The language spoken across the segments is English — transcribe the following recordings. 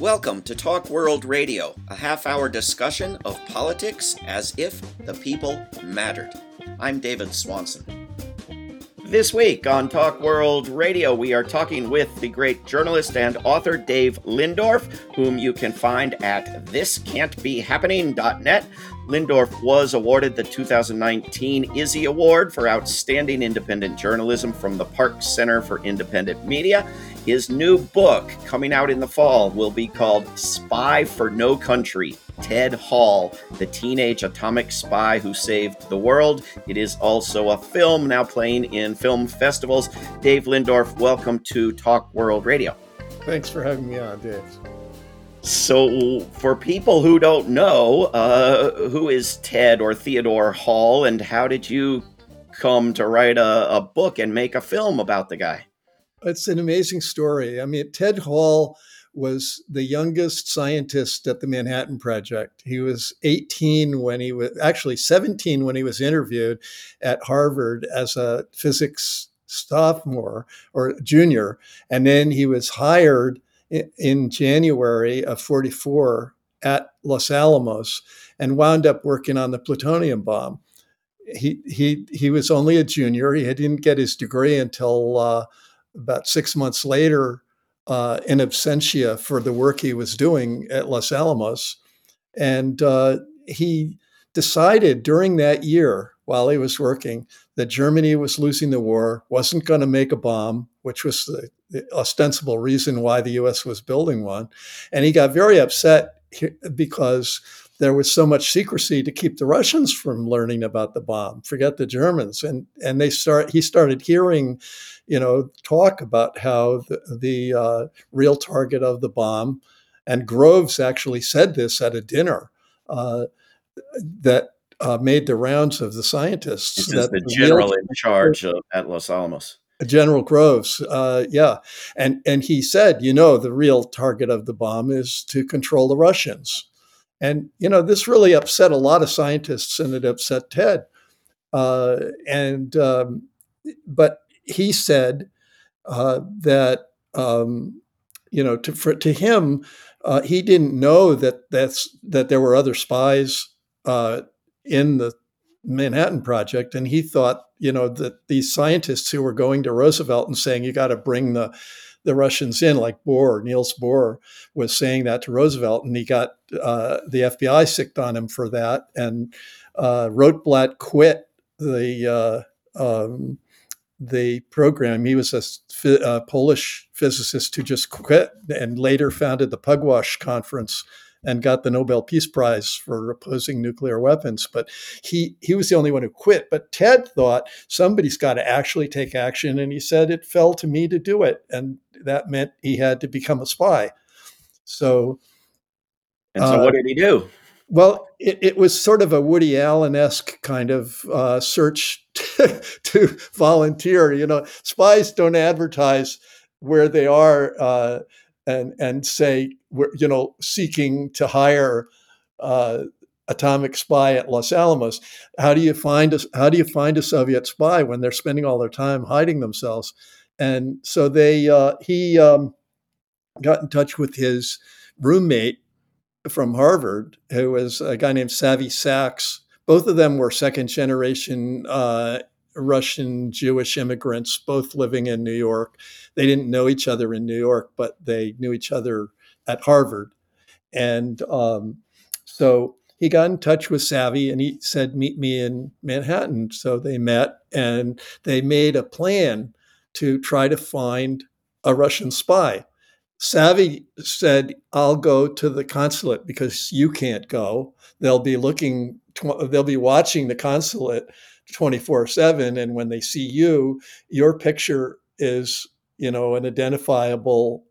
Welcome to Talk World Radio, a half hour discussion of politics as if the people mattered. I'm David Swanson. This week on Talk World Radio, we are talking with the great journalist and author Dave Lindorff, whom you can find at thiscan'tbehappening.net. Lindorff was awarded the 2019 Izzy Award for Outstanding Independent Journalism from the Park Center for Independent Media. His new book, coming out in the fall, will be called Spy for No Country Ted Hall, the teenage atomic spy who saved the world. It is also a film now playing in film festivals. Dave Lindorff, welcome to Talk World Radio. Thanks for having me on, Dave. So, for people who don't know, uh, who is Ted or Theodore Hall, and how did you come to write a, a book and make a film about the guy? It's an amazing story. I mean, Ted Hall was the youngest scientist at the Manhattan Project. He was 18 when he was actually 17 when he was interviewed at Harvard as a physics sophomore or junior. And then he was hired in January of 44 at Los Alamos and wound up working on the plutonium bomb. He, he, he was only a junior. He didn't get his degree until uh, about six months later uh, in absentia for the work he was doing at Los Alamos. And uh, he decided during that year, while he was working, that Germany was losing the war, wasn't going to make a bomb, which was the, the, ostensible reason why the US was building one. And he got very upset because there was so much secrecy to keep the Russians from learning about the bomb. Forget the Germans. And and they start he started hearing, you know, talk about how the, the uh, real target of the bomb, and Groves actually said this at a dinner uh, that uh, made the rounds of the scientists. This is the general in charge of, at Los Alamos. General Groves, uh, yeah, and and he said, you know, the real target of the bomb is to control the Russians, and you know this really upset a lot of scientists, and it upset Ted, uh, and um, but he said uh, that um, you know to for, to him uh, he didn't know that that's that there were other spies uh, in the Manhattan Project, and he thought, you know, that these scientists who were going to Roosevelt and saying you got to bring the the Russians in, like Bohr, Niels Bohr was saying that to Roosevelt, and he got uh, the FBI sicked on him for that. And uh, Rotblat quit the uh, um, the program. He was a, a Polish physicist who just quit and later founded the Pugwash Conference and got the Nobel Peace Prize for opposing nuclear weapons. But he he was the only one who quit. But Ted thought somebody's got to actually take action, and he said it fell to me to do it, and that meant he had to become a spy. So, and so, uh, what did he do? Well, it, it, was sort of a Woody Allen esque kind of uh, search to, to, volunteer. You know, spies don't advertise where they are. Uh, and and say we're you know seeking to hire uh, atomic spy at Los Alamos. How do you find a how do you find a Soviet spy when they're spending all their time hiding themselves? And so they uh, he um, got in touch with his roommate from Harvard, who was a guy named Savvy Sax. Both of them were second generation uh, Russian Jewish immigrants, both living in New York. They didn't know each other in New York, but they knew each other at Harvard. And um, so he got in touch with Savvy and he said, Meet me in Manhattan. So they met and they made a plan to try to find a Russian spy. Savvy said, I'll go to the consulate because you can't go. They'll be looking, they'll be watching the consulate 24 7 and when they see you your picture is you know an identifiable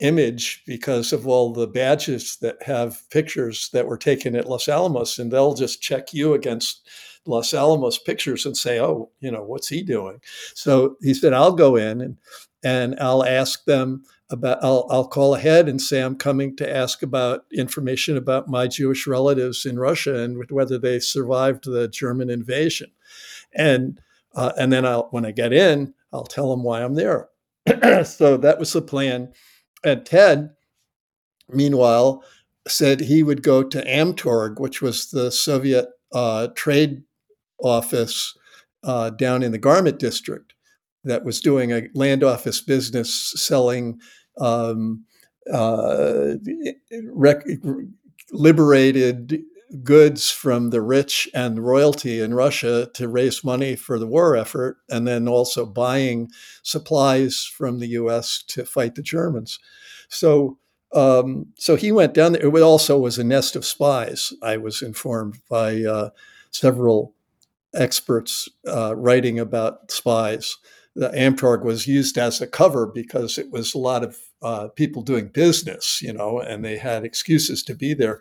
image because of all the badges that have pictures that were taken at Los Alamos and they'll just check you against Los Alamos pictures and say oh you know what's he doing? So he said I'll go in and and I'll ask them about I'll, I'll call ahead and say I'm coming to ask about information about my Jewish relatives in Russia and whether they survived the German invasion and uh, and then I'll when I get in, I'll tell them why I'm there. so that was the plan. And Ted meanwhile, said he would go to Amtorg, which was the Soviet uh, trade office uh, down in the garment district that was doing a land office business selling um, uh, rec- liberated goods from the rich and royalty in Russia to raise money for the war effort, and then also buying supplies from the U.S. to fight the Germans. So, um, so he went down there. It also was a nest of spies. I was informed by uh, several experts uh, writing about spies. The was used as a cover because it was a lot of uh, people doing business, you know, and they had excuses to be there.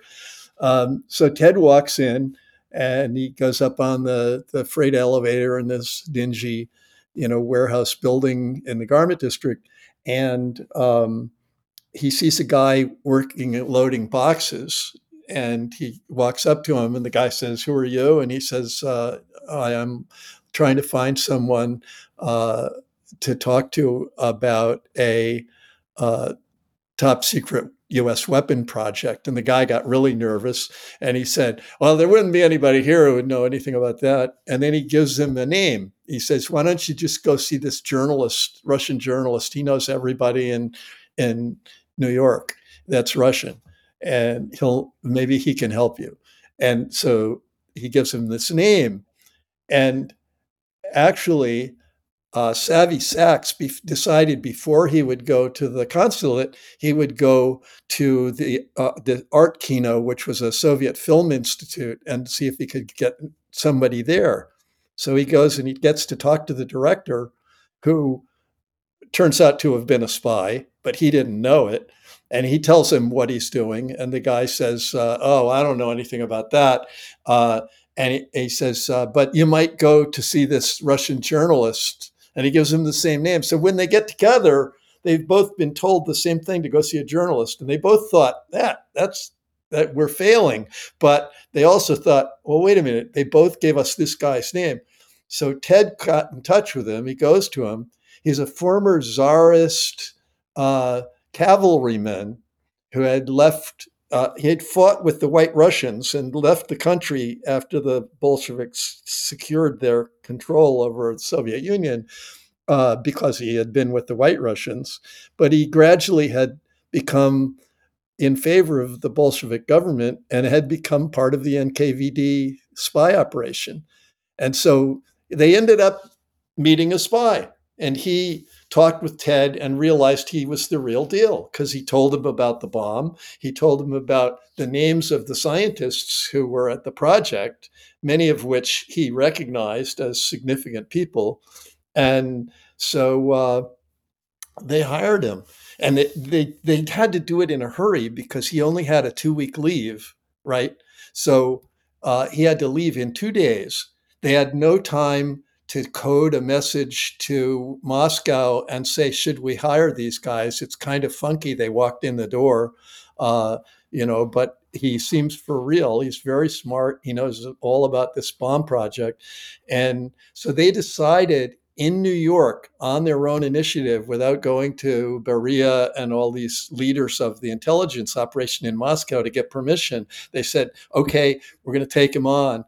Um, so Ted walks in and he goes up on the, the freight elevator in this dingy, you know, warehouse building in the garment district. And um, he sees a guy working at loading boxes and he walks up to him and the guy says, who are you? And he says, uh, I am trying to find someone uh, to talk to about a uh, top secret U.S. weapon project. And the guy got really nervous and he said, Well, there wouldn't be anybody here who would know anything about that. And then he gives him a name. He says, Why don't you just go see this journalist, Russian journalist? He knows everybody in, in New York that's Russian. And he'll maybe he can help you. And so he gives him this name. And actually, uh, Savvy Sax be- decided before he would go to the consulate, he would go to the uh, the Artkino, which was a Soviet film institute, and see if he could get somebody there. So he goes and he gets to talk to the director, who turns out to have been a spy, but he didn't know it. And he tells him what he's doing, and the guy says, uh, "Oh, I don't know anything about that." Uh, and he, he says, uh, "But you might go to see this Russian journalist." And he gives them the same name. So when they get together, they've both been told the same thing to go see a journalist, and they both thought that that's that we're failing. But they also thought, well, wait a minute, they both gave us this guy's name. So Ted got in touch with him. He goes to him. He's a former czarist uh, cavalryman who had left. Uh, he had fought with the White Russians and left the country after the Bolsheviks secured their control over the Soviet Union uh, because he had been with the White Russians, but he gradually had become in favor of the Bolshevik government and had become part of the NKVD spy operation. And so they ended up meeting a spy, and he talked with Ted and realized he was the real deal because he told him about the bomb. He told him about the names of the scientists who were at the project, many of which he recognized as significant people. And so uh, they hired him. And they, they, they had to do it in a hurry because he only had a two week leave, right? So uh, he had to leave in two days. They had no time to code a message to Moscow and say, should we hire these guys? It's kind of funky. They walked in the door, uh, you know, but he seems for real. He's very smart. He knows all about this bomb project. And so they decided in New York on their own initiative without going to Beria and all these leaders of the intelligence operation in Moscow to get permission. They said, okay, we're going to take him on.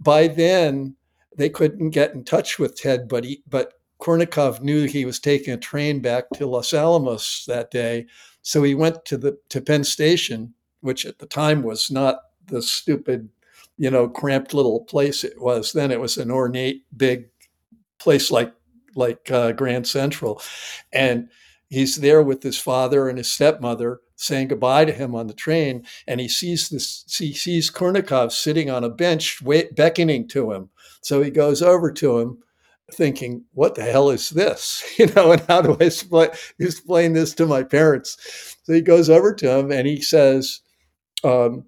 By then, they couldn't get in touch with Ted, but he, but Kurnakov knew he was taking a train back to Los Alamos that day, so he went to the to Penn Station, which at the time was not the stupid, you know, cramped little place it was. Then it was an ornate, big place like like uh, Grand Central, and he's there with his father and his stepmother saying goodbye to him on the train, and he sees this he sees Kurnakov sitting on a bench, wait, beckoning to him so he goes over to him thinking, what the hell is this? You know, and how do I explain, explain this to my parents? So he goes over to him and he says, um,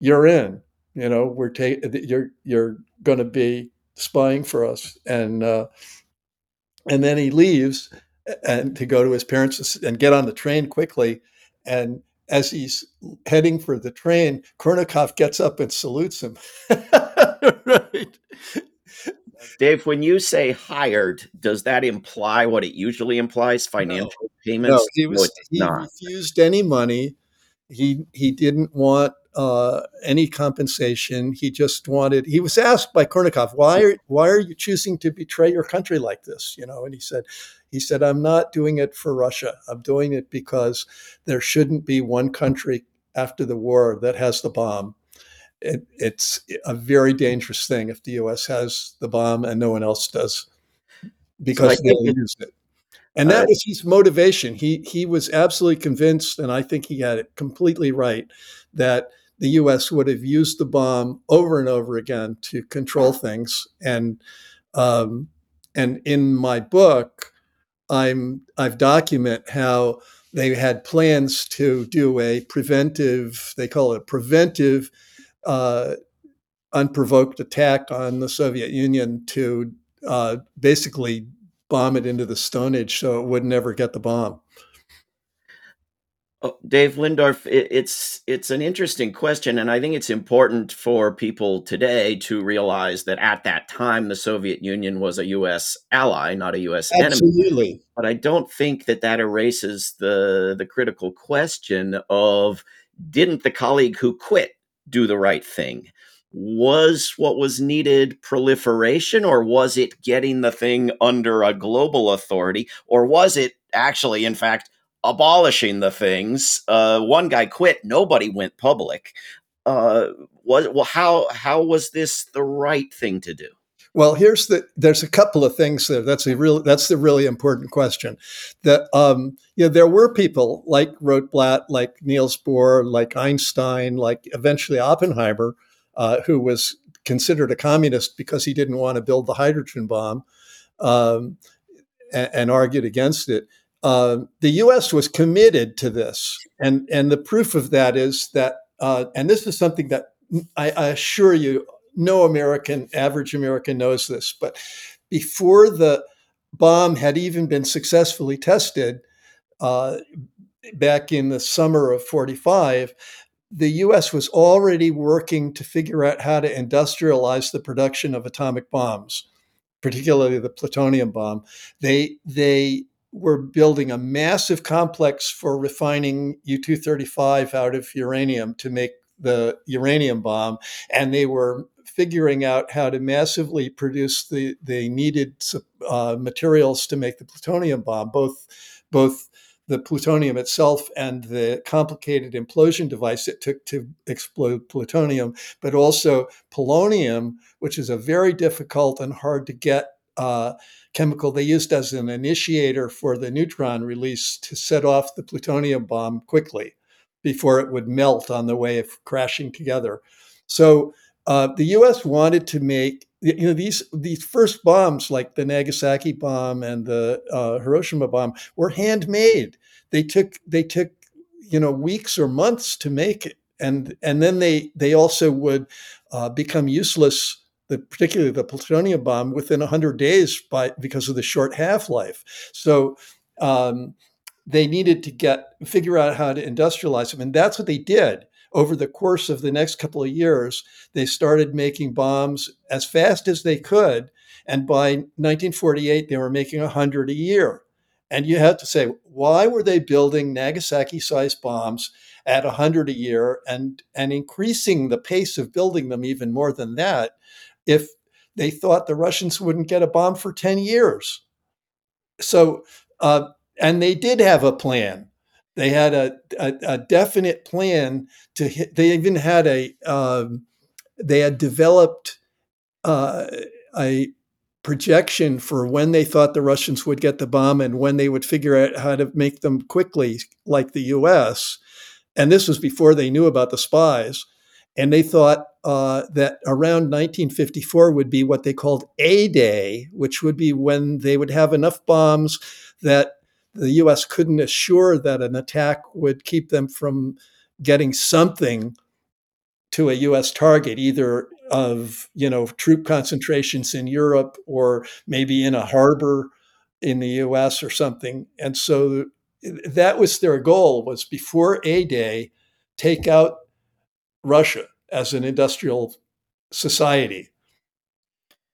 you're in, you know, we're taking, you're, you're going to be spying for us. And, uh, and then he leaves and to go to his parents and get on the train quickly. And as he's heading for the train, Kurnakov gets up and salutes him. right. Dave, when you say hired, does that imply what it usually implies? Financial no. payments? No, he, was, no, he refused any money. He he didn't want uh, any compensation. He just wanted. He was asked by Kurnakov, "Why are why are you choosing to betray your country like this?" You know, and he said, "He said I'm not doing it for Russia. I'm doing it because there shouldn't be one country after the war that has the bomb." It, it's a very dangerous thing if the U.S. has the bomb and no one else does, because so they'll use it. And that was his motivation. He he was absolutely convinced, and I think he had it completely right, that the U.S. would have used the bomb over and over again to control things. And um, and in my book, I'm I've document how they had plans to do a preventive. They call it a preventive. Uh, unprovoked attack on the Soviet Union to uh, basically bomb it into the Stone Age so it would never get the bomb? Oh, Dave Lindorff, it's it's an interesting question, and I think it's important for people today to realize that at that time the Soviet Union was a U.S. ally, not a U.S. Enemy. Absolutely. enemy. But I don't think that that erases the the critical question of didn't the colleague who quit do the right thing? was what was needed proliferation or was it getting the thing under a global authority or was it actually in fact abolishing the things uh, one guy quit nobody went public uh, was well how how was this the right thing to do well, here's the. There's a couple of things there. That's a real. That's the really important question. That um, there were people like Rotblat, like Niels Bohr, like Einstein, like eventually Oppenheimer, uh, who was considered a communist because he didn't want to build the hydrogen bomb um, and, and, argued against it. Uh, the U.S. was committed to this, and and the proof of that is that, uh, and this is something that I, I assure you, no American, average American knows this, but before the bomb had even been successfully tested, uh, back in the summer of 45, the US was already working to figure out how to industrialize the production of atomic bombs, particularly the plutonium bomb. They, they were building a massive complex for refining U 235 out of uranium to make the uranium bomb. And they were figuring out how to massively produce the, the needed uh, materials to make the plutonium bomb, both, both the plutonium itself and the complicated implosion device it took to explode plutonium, but also polonium, which is a very difficult and hard to get uh, chemical they used as an initiator for the neutron release to set off the plutonium bomb quickly before it would melt on the way of crashing together. So uh, the U.S. wanted to make you know these these first bombs like the Nagasaki bomb and the uh, Hiroshima bomb were handmade. They took they took you know weeks or months to make it, and and then they they also would uh, become useless. The, particularly the plutonium bomb within 100 days by because of the short half life. So um, they needed to get figure out how to industrialize them, and that's what they did over the course of the next couple of years, they started making bombs as fast as they could. And by 1948, they were making 100 a year. And you have to say, why were they building Nagasaki sized bombs at 100 a year and, and increasing the pace of building them even more than that if they thought the Russians wouldn't get a bomb for 10 years? So, uh, and they did have a plan. They had a, a, a definite plan to hit. They even had a, um, they had developed uh, a projection for when they thought the Russians would get the bomb and when they would figure out how to make them quickly, like the US. And this was before they knew about the spies. And they thought uh, that around 1954 would be what they called A Day, which would be when they would have enough bombs that the US couldn't assure that an attack would keep them from getting something to a US target, either of you know troop concentrations in Europe or maybe in a harbor in the US or something. And so that was their goal was before A Day, take out Russia as an industrial society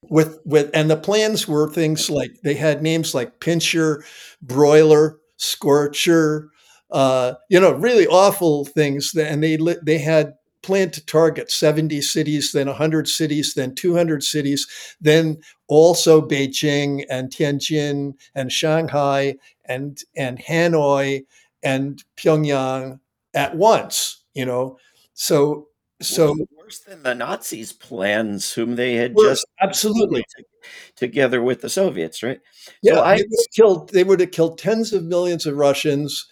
with with and the plans were things like they had names like pincher broiler scorcher uh, you know, really awful things. And they they had planned to target 70 cities, then 100 cities, then 200 cities, then also Beijing and Tianjin and Shanghai and and Hanoi and Pyongyang at once. You know, so so worse than the Nazis' plans, whom they had Worse, just absolutely. t- together with the Soviets, right? Yeah, So I they would have killed. They would have killed tens of millions of Russians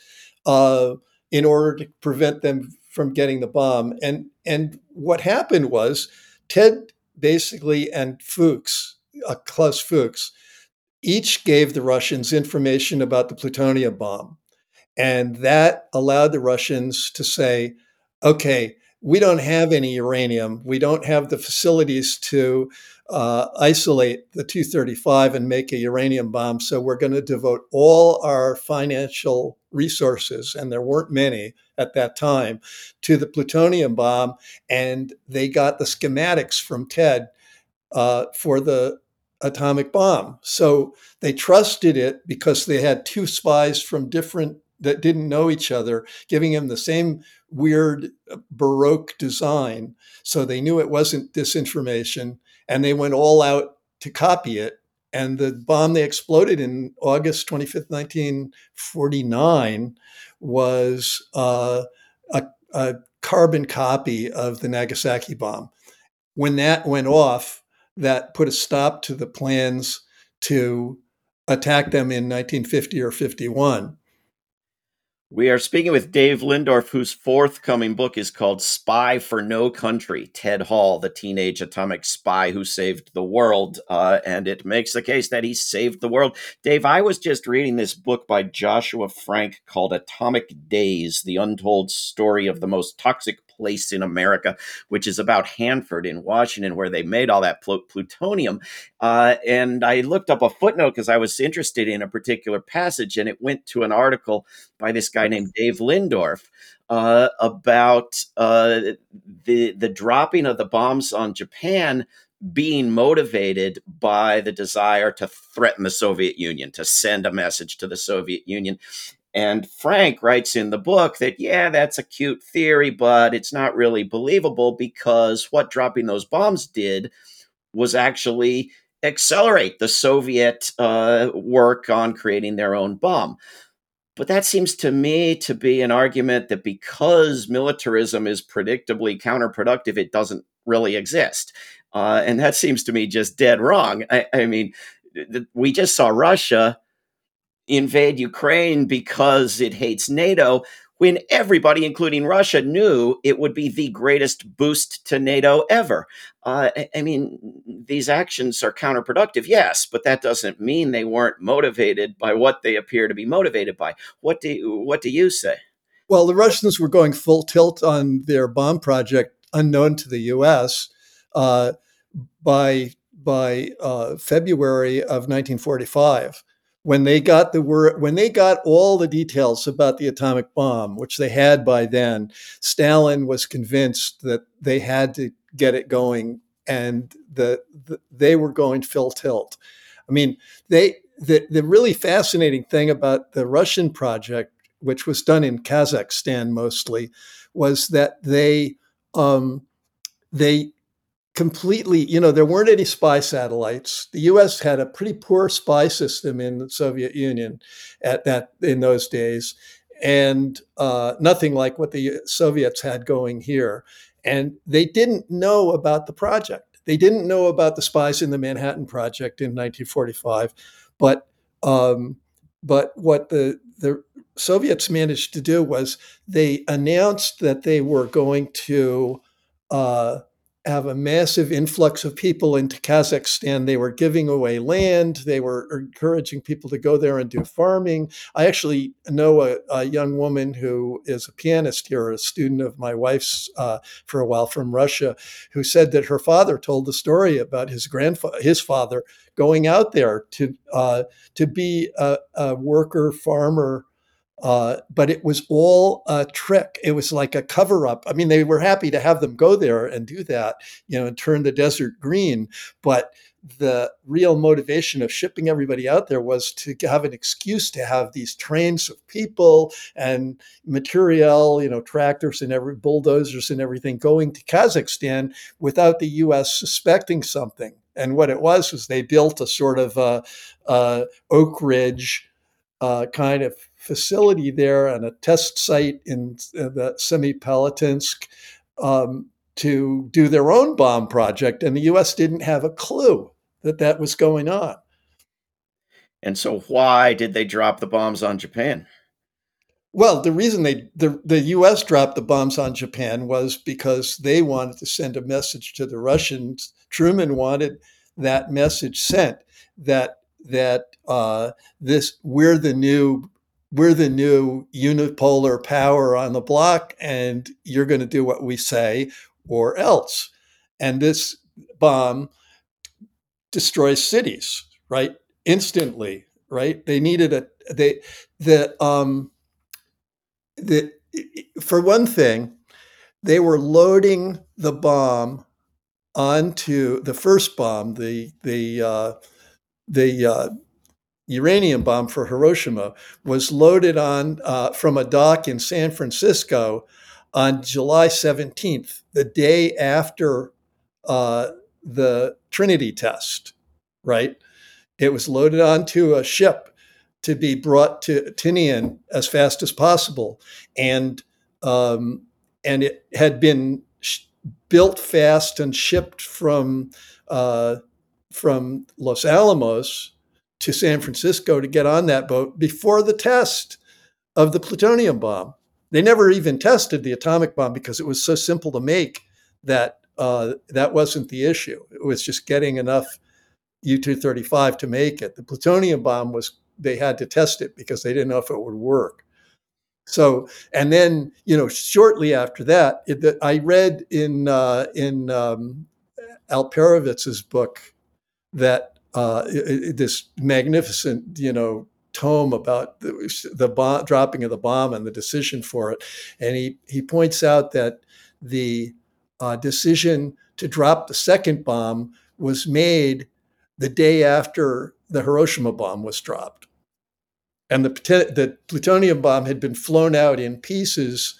uh, in order to prevent them from getting the bomb. And and what happened was Ted basically and Fuchs, uh, Klaus Fuchs, each gave the Russians information about the plutonium bomb, and that allowed the Russians to say, "Okay, we don't have any uranium. We don't have the facilities to." Uh, isolate the 235 and make a uranium bomb. So we're going to devote all our financial resources, and there weren't many at that time, to the plutonium bomb. And they got the schematics from TED uh, for the atomic bomb. So they trusted it because they had two spies from different that didn't know each other, giving him the same weird uh, Baroque design. So they knew it wasn't disinformation and they went all out to copy it. And the bomb they exploded in August 25th, 1949, was uh, a, a carbon copy of the Nagasaki bomb. When that went off, that put a stop to the plans to attack them in 1950 or 51. We are speaking with Dave Lindorff, whose forthcoming book is called Spy for No Country Ted Hall, the teenage atomic spy who saved the world. Uh, and it makes the case that he saved the world. Dave, I was just reading this book by Joshua Frank called Atomic Days The Untold Story of the Most Toxic place in America, which is about Hanford in Washington, where they made all that pl- plutonium. Uh, and I looked up a footnote because I was interested in a particular passage, and it went to an article by this guy named Dave Lindorff. Uh, about uh, the the dropping of the bombs on Japan being motivated by the desire to threaten the Soviet Union, to send a message to the Soviet Union. And Frank writes in the book that, yeah, that's a cute theory, but it's not really believable because what dropping those bombs did was actually accelerate the Soviet uh, work on creating their own bomb. But that seems to me to be an argument that because militarism is predictably counterproductive, it doesn't really exist. Uh, and that seems to me just dead wrong. I, I mean, we just saw Russia invade Ukraine because it hates NATO, when everybody, including Russia, knew it would be the greatest boost to NATO ever. Uh, I mean, these actions are counterproductive, yes, but that doesn't mean they weren't motivated by what they appear to be motivated by. What do you, what do you say? Well, the Russians were going full tilt on their bomb project, unknown to the U.S. Uh, by by uh, February of 1945 when they got the word when they got all the details about the atomic bomb which they had by then stalin was convinced that they had to get it going and that the, they were going full tilt. I mean they the, the really fascinating thing about the russian project which was done in kazakhstan mostly was that they um, they completely, you know, there weren't any spy satellites. The U.S. had a pretty poor spy system in the Soviet Union at that in those days, and uh, nothing like what the Soviets had going here. And they didn't know about the project. They didn't know about the spies in the Manhattan Project in 1945, but um, but what the the Soviets managed to do was they announced that they were going to uh, have a massive influx of people into Kazakhstan. They were giving away land. They were encouraging people to go there and do farming. I actually know a, a young woman who is a pianist here, a student of my wife's uh, for a while from Russia, who said that her father told the story about his grandfather, his father, going out there to uh, to be a, a worker farmer Uh, but it was all a trick. It was like a cover up. I mean, they were happy to have them go there and do that, you know, and turn the desert green. But the real motivation of shipping everybody out there was to have an excuse to have these trains of people and material, you know, tractors and every bulldozers and everything going to Kazakhstan without the U.S. suspecting something. And what it was was they built a sort of uh, uh, Oak Ridge uh, kind of facility there and a test site in the Semipalatinsk um, to do their own bomb project. And the US didn't have a clue that that was going on. And so, why did they drop the bombs on Japan? Well, the reason they the, the US dropped the bombs on Japan was because they wanted to send a message to the Russians. Truman wanted that message sent that that uh, this we're the new we're the new unipolar power on the block and you're going to do what we say or else. And this bomb destroys cities right? Instantly right? They needed a they the um the for one thing they were loading the bomb onto the first bomb the the uh the uh, uranium bomb for Hiroshima was loaded on uh, from a dock in San Francisco on July 17th, the day after uh, the Trinity test, right? It was loaded onto a ship to be brought to Tinian as fast as possible. And, um, and it had been sh- built fast and shipped from, uh, from Los Alamos to San Francisco to get on that boat before the test of the plutonium bomb. They never even tested the atomic bomb because it was so simple to make that uh, that wasn't the issue. It was just getting enough U 235 to make it. The plutonium bomb was, they had to test it because they didn't know if it would work. So, and then, you know, shortly after that, it, I read in, uh, in um, Alperovitz's book that uh, this magnificent, you know, tome about the, the dropping of the bomb and the decision for it. And he, he points out that the uh, decision to drop the second bomb was made the day after the Hiroshima bomb was dropped. And the, the plutonium bomb had been flown out in pieces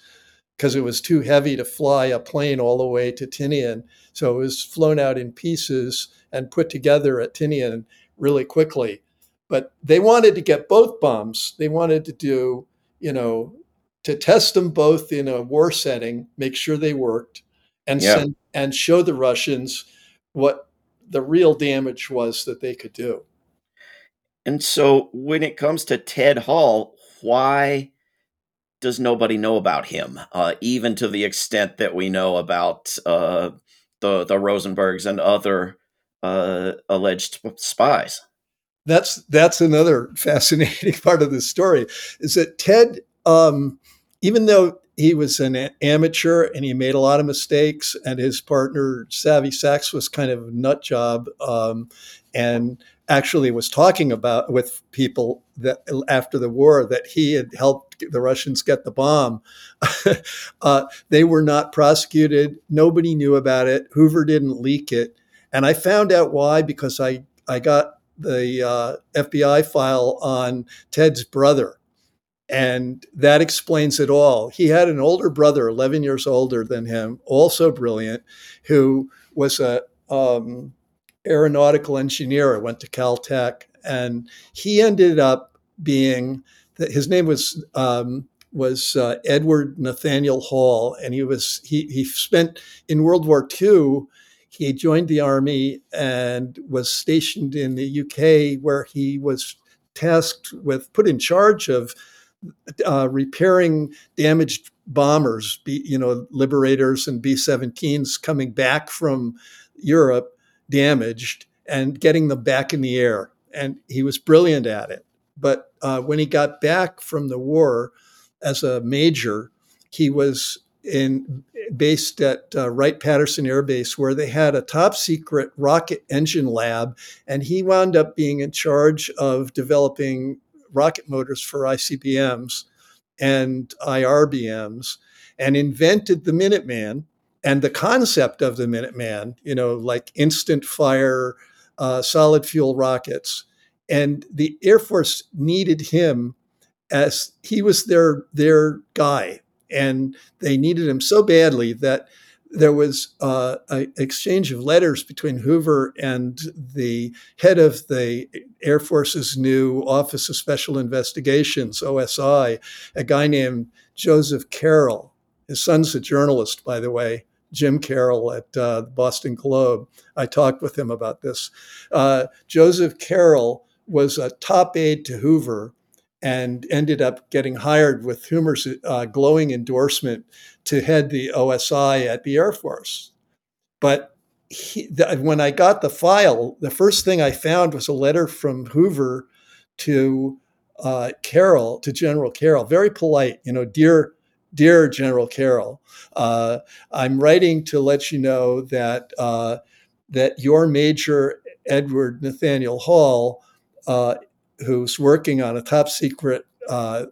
because it was too heavy to fly a plane all the way to Tinian. So it was flown out in pieces and put together at Tinian really quickly. But they wanted to get both bombs. They wanted to do, you know, to test them both in a war setting, make sure they worked, and yeah. send, and show the Russians what the real damage was that they could do. And so, when it comes to Ted Hall, why does nobody know about him? Uh, even to the extent that we know about uh, the the Rosenbergs and other uh, alleged spies. That's that's another fascinating part of the story is that Ted, um, even though he was an amateur and he made a lot of mistakes, and his partner Savvy Sax was kind of a nut job, um, and actually was talking about with people that after the war that he had helped the Russians get the bomb. uh, they were not prosecuted. Nobody knew about it. Hoover didn't leak it. And I found out why because I, I got the uh, FBI file on Ted's brother. And that explains it all. He had an older brother, 11 years older than him, also brilliant, who was a um, aeronautical engineer. went to Caltech, and he ended up being. His name was um, was uh, Edward Nathaniel Hall, and he was he he spent in World War II he joined the army and was stationed in the UK, where he was tasked with, put in charge of uh, repairing damaged bombers, B, you know, Liberators and B 17s coming back from Europe damaged and getting them back in the air. And he was brilliant at it. But uh, when he got back from the war as a major, he was in based at uh, Wright Patterson Air Base, where they had a top secret rocket engine lab, and he wound up being in charge of developing rocket motors for ICBMs. and IRBMs and invented the Minuteman and the concept of the Minuteman, you know, like instant fire, uh, solid fuel rockets. And the Air Force needed him as he was their their guy, and they needed him so badly that there was uh, an exchange of letters between Hoover and the head of the Air Force's new Office of Special Investigations, OSI, a guy named Joseph Carroll. His son's a journalist, by the way, Jim Carroll at uh, the Boston Globe. I talked with him about this. Uh, Joseph Carroll was a top aide to Hoover and ended up getting hired with Hoover's uh, glowing endorsement to head the OSI at the Air Force. But he, the, when I got the file, the first thing I found was a letter from Hoover to uh, Carroll, to General Carroll, very polite, you know, dear, dear General Carroll, uh, I'm writing to let you know that uh, that your major Edward Nathaniel Hall uh, who's working on a top secret uh,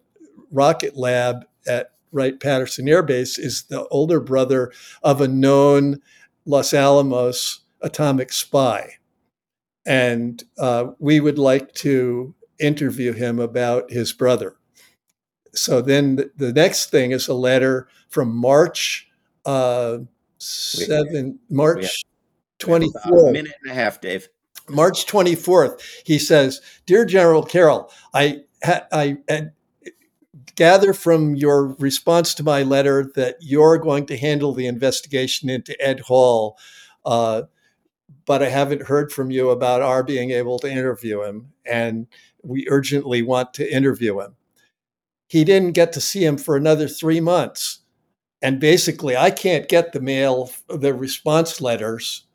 rocket lab at Wright Patterson Air Base, is the older brother of a known Los Alamos atomic spy. And uh, we would like to interview him about his brother. So then the, the next thing is a letter from March uh, 7, March 24th. A minute and a half, Dave. March 24th, he says, Dear General Carroll, I, I, I gather from your response to my letter that you're going to handle the investigation into Ed Hall, uh, but I haven't heard from you about our being able to interview him, and we urgently want to interview him. He didn't get to see him for another three months. And basically, I can't get the mail, the response letters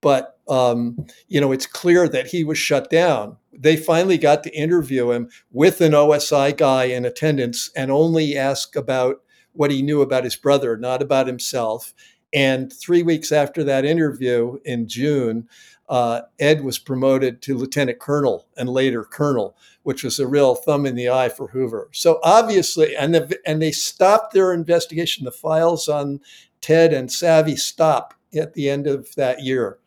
but um, you know it's clear that he was shut down. They finally got to interview him with an OSI guy in attendance and only ask about what he knew about his brother, not about himself. And three weeks after that interview in June, uh, Ed was promoted to lieutenant colonel and later colonel, which was a real thumb in the eye for Hoover. So obviously, and the, and they stopped their investigation. The files on Ted and Savvy stop at the end of that year.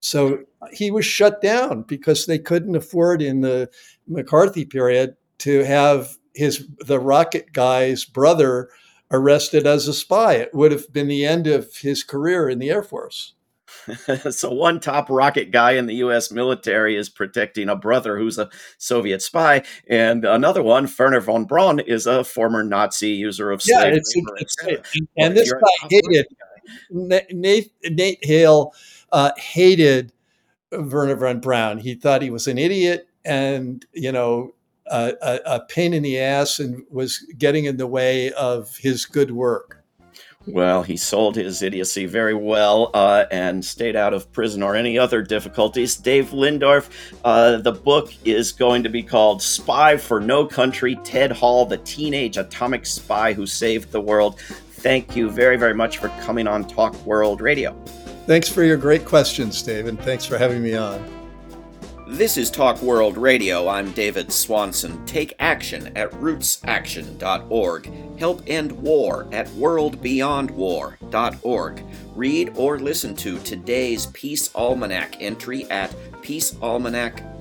So he was shut down because they couldn't afford in the McCarthy period to have his the rocket guy's brother arrested as a spy. It would have been the end of his career in the Air Force. so one top rocket guy in the U.S. military is protecting a brother who's a Soviet spy, and another one, Wernher von Braun, is a former Nazi user of yeah, it's, it's, and, and this guy hated. Nate, Nate Hale uh, hated Wernher von Braun. He thought he was an idiot and, you know, a, a, pain in the ass and was getting in the way of his good work. Well, he sold his idiocy very well uh, and stayed out of prison or any other difficulties. Dave Lindorff, uh, the book is going to be called Spy for No Country Ted Hall, the teenage atomic spy who saved the world. Thank you very, very much for coming on Talk World Radio. Thanks for your great questions, David. Thanks for having me on. This is Talk World Radio. I'm David Swanson. Take action at rootsaction.org. Help end war at worldbeyondwar.org. Read or listen to today's Peace Almanac entry at peacealmanac.org.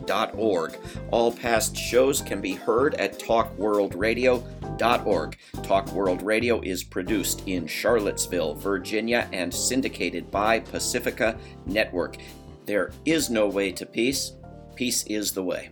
All past shows can be heard at talkworldradio.org talkworldradio.org. Talk World Radio is produced in Charlottesville, Virginia, and syndicated by Pacifica Network. There is no way to peace. Peace is the way.